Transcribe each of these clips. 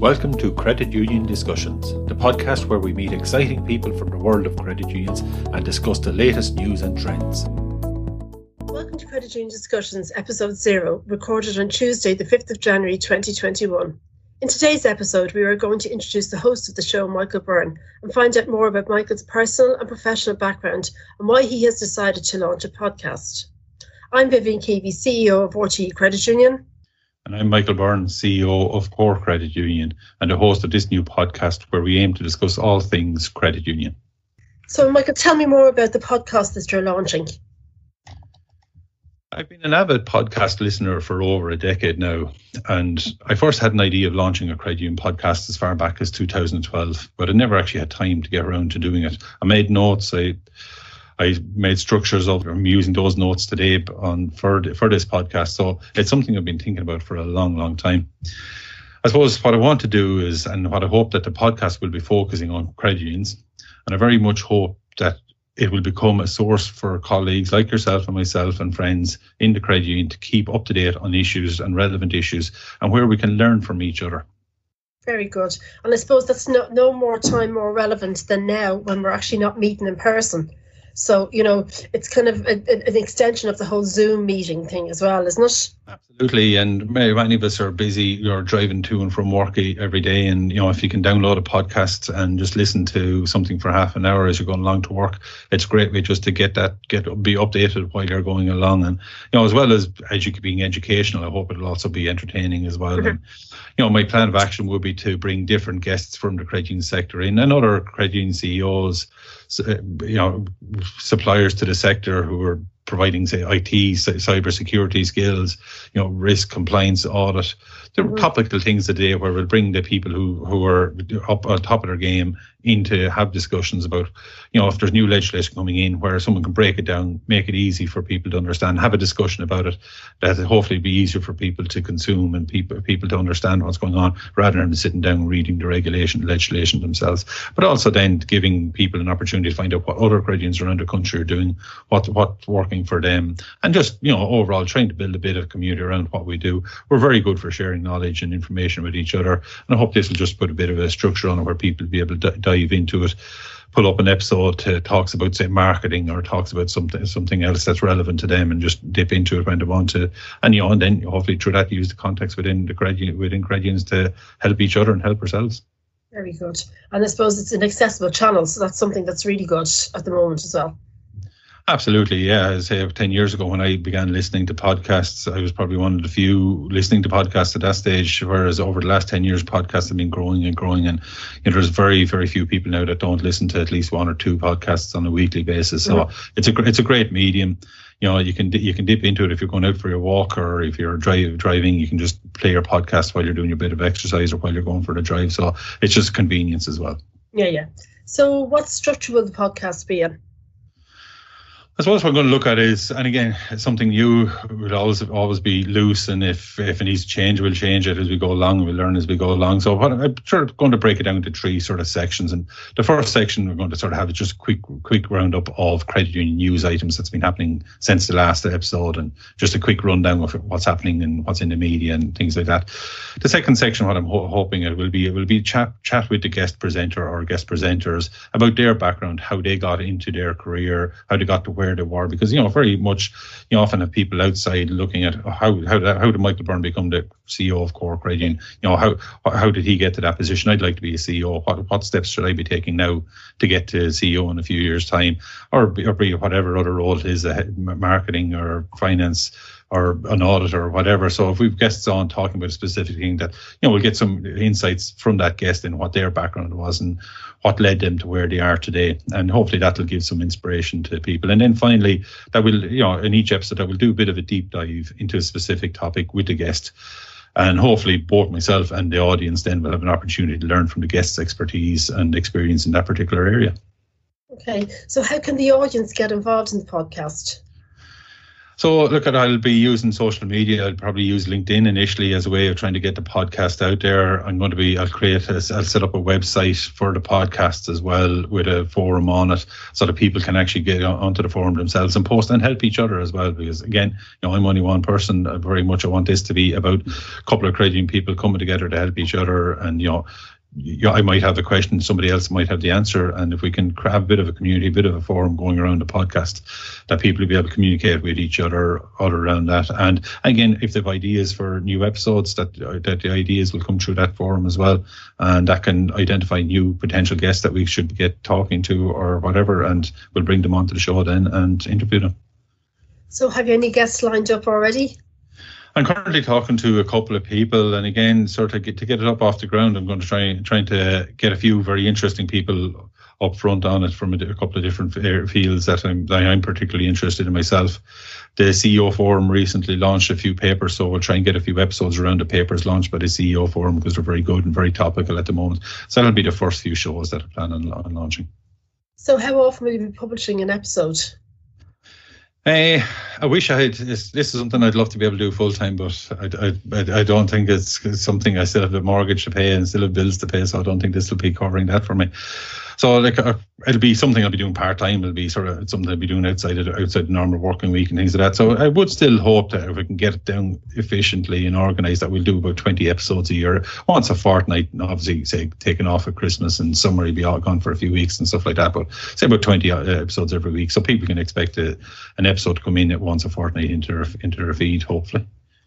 Welcome to Credit Union Discussions, the podcast where we meet exciting people from the world of credit unions and discuss the latest news and trends. Welcome to Credit Union Discussions, episode zero, recorded on Tuesday, the 5th of January 2021. In today's episode, we are going to introduce the host of the show, Michael Byrne, and find out more about Michael's personal and professional background and why he has decided to launch a podcast. I'm Vivian Keavy, CEO of RTE Credit Union. And I'm Michael Byrne, CEO of Core Credit Union, and the host of this new podcast where we aim to discuss all things credit union. So, Michael, tell me more about the podcast that you're launching. I've been an avid podcast listener for over a decade now, and I first had an idea of launching a credit union podcast as far back as 2012, but I never actually had time to get around to doing it. I made notes, I I made structures of. I'm using those notes today on for for this podcast. So it's something I've been thinking about for a long, long time. I suppose what I want to do is, and what I hope that the podcast will be focusing on credit unions, and I very much hope that it will become a source for colleagues like yourself and myself and friends in the credit union to keep up to date on issues and relevant issues and where we can learn from each other. Very good. And I suppose that's no, no more time more relevant than now when we're actually not meeting in person. So, you know, it's kind of a, a, an extension of the whole Zoom meeting thing as well, isn't it? Absolutely. And many of us are busy, you're driving to and from work every day. And, you know, if you can download a podcast and just listen to something for half an hour as you're going along to work, it's a great way just to get that, get be updated while you're going along. And, you know, as well as edu- being educational, I hope it'll also be entertaining as well. Mm-hmm. And, you know, my plan of action would be to bring different guests from the credit union sector in and other credit union CEOs you know, suppliers to the sector who are providing, say, IT, cyber security skills, you know, risk compliance audit. There are mm-hmm. topical things today where we'll bring the people who, who are up on top of their game in to have discussions about, you know, if there's new legislation coming in where someone can break it down, make it easy for people to understand, have a discussion about it, that hopefully be easier for people to consume and people people to understand what's going on rather than sitting down reading the regulation legislation themselves. But also then giving people an opportunity to find out what other credit around the country are doing, what what's working for them, and just you know overall trying to build a bit of community around what we do. We're very good for sharing knowledge and information with each other, and I hope this will just put a bit of a structure on it where people will be able to dive into it pull up an episode to talks about say marketing or talks about something something else that's relevant to them and just dip into it when they want to. And you know and then hopefully through that use the context within the credit within credit to help each other and help ourselves. Very good. And i suppose it's an accessible channel so that's something that's really good at the moment as well Absolutely, yeah. I say ten years ago when I began listening to podcasts, I was probably one of the few listening to podcasts at that stage. Whereas over the last ten years, podcasts have been growing and growing, and you know, there's very, very few people now that don't listen to at least one or two podcasts on a weekly basis. So it's a it's a great medium. You know, you can you can dip into it if you're going out for your walk or if you're drive, driving. You can just play your podcast while you're doing your bit of exercise or while you're going for the drive. So it's just convenience as well. Yeah, yeah. So, what structure will the podcast be in? I suppose what I'm going to look at is, and again, something new would always always be loose, and if if it needs to change, we'll change it as we go along. We'll learn as we go along. So what I'm of going to break it down into three sort of sections, and the first section we're going to sort of have just a quick quick roundup of credit union news items that's been happening since the last episode, and just a quick rundown of what's happening and what's in the media and things like that. The second section, what I'm ho- hoping it will be, it will be chat chat with the guest presenter or guest presenters about their background, how they got into their career, how they got to where they were because you know very much you often have people outside looking at oh, how how did, how did Michael Byrne become the CEO of Credit Union? You know how how did he get to that position? I'd like to be a CEO. What what steps should I be taking now to get to CEO in a few years' time, or or be whatever other role it is, marketing or finance or an auditor or whatever. So if we've guests on talking about a specific thing that, you know, we'll get some insights from that guest in what their background was and what led them to where they are today. And hopefully that'll give some inspiration to people. And then finally, that will, you know, in each episode, I will do a bit of a deep dive into a specific topic with the guest. And hopefully, both myself and the audience then will have an opportunity to learn from the guest's expertise and experience in that particular area. Okay, so how can the audience get involved in the podcast? So look, at I'll be using social media. I'll probably use LinkedIn initially as a way of trying to get the podcast out there. I'm going to be. I'll create. A, I'll set up a website for the podcast as well with a forum on it, so that people can actually get onto the forum themselves and post and help each other as well. Because again, you know, I'm only one person. I very much I want this to be about a couple of credit people coming together to help each other, and you know, yeah, I might have a question, somebody else might have the answer. And if we can have a bit of a community, a bit of a forum going around the podcast, that people will be able to communicate with each other all around that. And again, if they have ideas for new episodes, that uh, that the ideas will come through that forum as well, and that can identify new potential guests that we should get talking to or whatever, and we'll bring them onto the show then and interview them. So, have you any guests lined up already? I'm currently talking to a couple of people, and again, sort of get, to get it up off the ground, I'm going to try trying to get a few very interesting people up front on it from a, a couple of different fields that I'm, that I'm particularly interested in myself. The CEO Forum recently launched a few papers, so we'll try and get a few episodes around the papers launched by the CEO Forum because they're very good and very topical at the moment. So that'll be the first few shows that I plan on, on launching. So, how often will you be publishing an episode? Uh, I wish I had. This, is something I'd love to be able to do full time, but I, I, I don't think it's something I still have a mortgage to pay and still have bills to pay. So I don't think this will be covering that for me. So like uh, it'll be something I'll be doing part time. It'll be sort of something I'll be doing outside of, outside the normal working week and things like that. So I would still hope that if we can get it down efficiently and organised, that we'll do about twenty episodes a year, once a fortnight. Obviously, say taking off at Christmas and summer, you'll be all gone for a few weeks and stuff like that. But say about twenty uh, episodes every week, so people can expect a, an episode to come in at once a fortnight into their, into their feed, hopefully.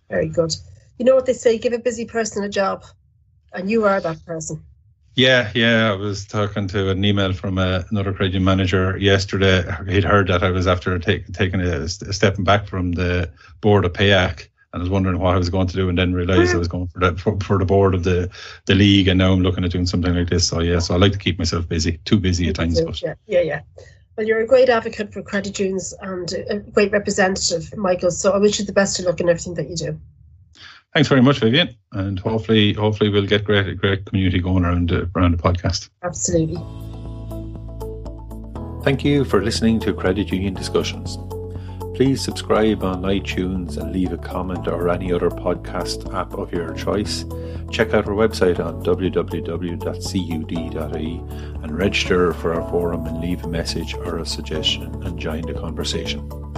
Very good. You know what they say: give a busy person a job, and you are that person. Yeah, yeah. I was talking to an email from uh, another credit union manager yesterday. He'd heard that I was after take, taking a, a stepping back from the board of PAYAC and was wondering what I was going to do, and then realised I was going for the for, for, the board of the the league, and now I'm looking at doing something like this. So yeah, so I like to keep myself busy, too busy at times. But. Yeah, yeah, yeah. Well, you're a great advocate for credit unions and a great representative, Michael. So I wish you the best of luck in everything that you do. Thanks very much, Vivian, and hopefully, hopefully we'll get great, great community going around uh, around the podcast. Absolutely. Thank you for listening to Credit Union Discussions. Please subscribe on iTunes and leave a comment or any other podcast app of your choice. Check out our website on www.cud.ie and register for our forum and leave a message or a suggestion and join the conversation.